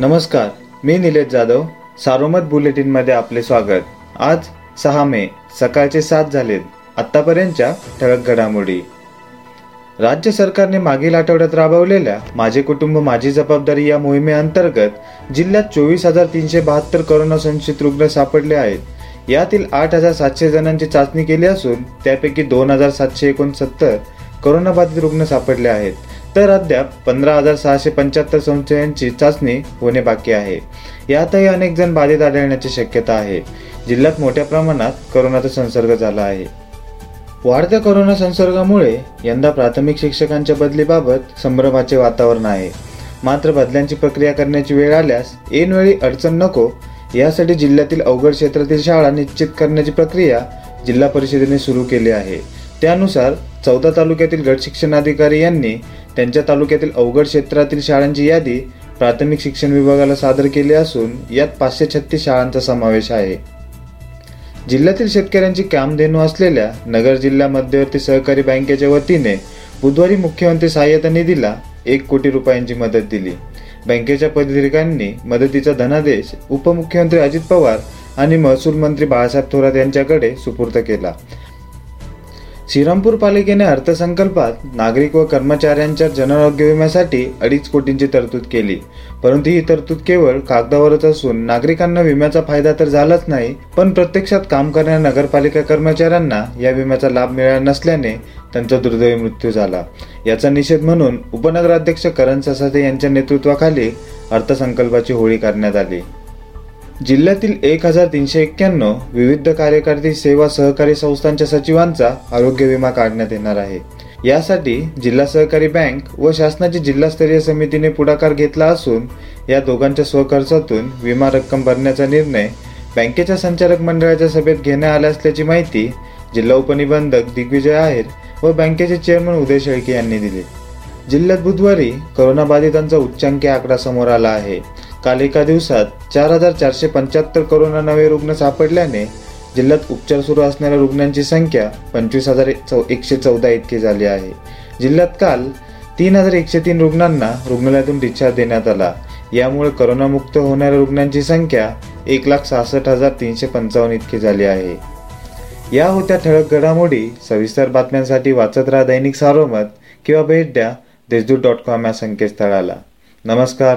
नमस्कार मी निलेश जाधव सारोमत बुलेटिनमध्ये आपले स्वागत. आज सहा मे सकाळचे सात झालेत आत्तापर्यंतच्या ठळक घडामोडी. राज्य सरकारने मागील आठवड्यात राबवलेल्या माझे कुटुंब माझी जबाबदारी या मोहिमेअंतर्गत जिल्ह्यात चोवीस हजार तीनशे बहात्तर करोना संशयित रुग्ण सापडले आहेत. यातील आठ हजार सातशे जणांची चाचणी केली असून त्यापैकी दोन हजार सातशे एकोणसत्तर करोनाबाधित रुग्ण सापडले आहेत. तर अद्याप पंधरा हजार सहाशे पंच्याहत्तर संशयांची चाचणी होणे बाकी आहे. यातही अनेक जण बाधित आढळण्याची शक्यता आहे. जिल्ह्यात मोठ्या प्रमाणात करोनाचा संसर्ग झाला आहे. वाढत्या करोना संसर्गामुळे यंदा प्राथमिक शिक्षकांच्या बदलीबाबत संभ्रमाचे वातावरण आहे. मात्र बदल्यांची प्रक्रिया करण्याची वेळ आल्यास ऐनवेळी अडचण नको यासाठी जिल्ह्यातील अवघड क्षेत्रातील शाळा निश्चित करण्याची प्रक्रिया जिल्हा परिषदेने सुरू केली आहे. त्यानुसार चौदा तालुक्यातील गट शिक्षणाधिकारी यांनी त्यांच्या तालुक्यातील अवघड क्षेत्रातील शाळांची यादी प्राथमिक शिक्षण विभागाला सादर केली असून यात पाचशे छत्तीस शाळांचा समावेश आहे. जिल्ह्यातील शेतकऱ्यांची कामधेनू असलेल्या नगर जिल्हा मध्यवर्ती सहकारी बँकेच्या वतीने बुधवारी मुख्यमंत्री सहाय्यता निधीला एक कोटी रुपयांची मदत दिली. बँकेच्या पदाधिकाऱ्यांनी मदतीचा धनादेश उपमुख्यमंत्री अजित पवार आणि महसूल मंत्री बाळासाहेब थोरात यांच्याकडे सुपूर्द केला. श्रीरामपूर पालिकेने अर्थसंकल्पात नागरिक व कर्मचाऱ्यांच्या जनआरोग्य विम्यासाठी अडीच कोटींची तरतूद केली. परंतु ही तरतूद केवळ कागदावरच असून नागरिकांना विम्याचा फायदा तर झालाच नाही पण प्रत्यक्षात काम करणाऱ्या नगरपालिका कर्मचाऱ्यांना या विम्याचा लाभ मिळाला नसल्याने त्यांचा दुर्दैवी मृत्यू झाला. याचा निषेध म्हणून उपनगराध्यक्ष करण ससाते यांच्या नेतृत्वाखाली अर्थसंकल्पाची होळी करण्यात आली. जिल्ह्यातील एक हजार तीनशे एक्क्याण्णव विविध कार्यकारी सेवा सहकारी संस्थांच्या सचिवांचा आरोग्य विमा काढण्यात येणार आहे. यासाठी जिल्हा सहकारी बँक व शासनाची जिल्हास्तरीय समितीने पुढाकार घेतला असून या दोघांच्या स्वखर्चातून विमा रक्कम भरण्याचा निर्णय बँकेच्या संचालक मंडळाच्या सभेत घेण्यात आला असल्याची माहिती जिल्हा उपनिबंधक दिग्विजय आहेर व बँकेचे चेअरमन उदय शेळके यांनी दिली. जिल्ह्यात बुधवारी करोनाबाधितांचा उच्चांकी आकडा समोर आला आहे. काल एका दिवसात चार हजार चारशे पंच्याहत्तर करोना नवे रुग्ण सापडल्याने जिल्ह्यात उपचार सुरू असणाऱ्या रुग्णांची संख्या पंचवीस हजार चौ एकशे चौदा इतकी झाली आहे. जिल्ह्यात काल तीन हजार एकशे तीन रुग्णांना रुग्णालयातून डिस्चार्ज देण्यात आला. यामुळे करोनामुक्त होणाऱ्या रुग्णांची संख्या एक लाख सहासष्ट हजार तीनशे पंचावन्न इतकी झाली आहे. या होत्या ठळक घडामोडी सविस्तर बातम्यांसाठी वाचत राहा दैनिक सारोमत किंवा भेट द्या देशदूत डॉट कॉम या संकेतस्थळाला. नमस्कार.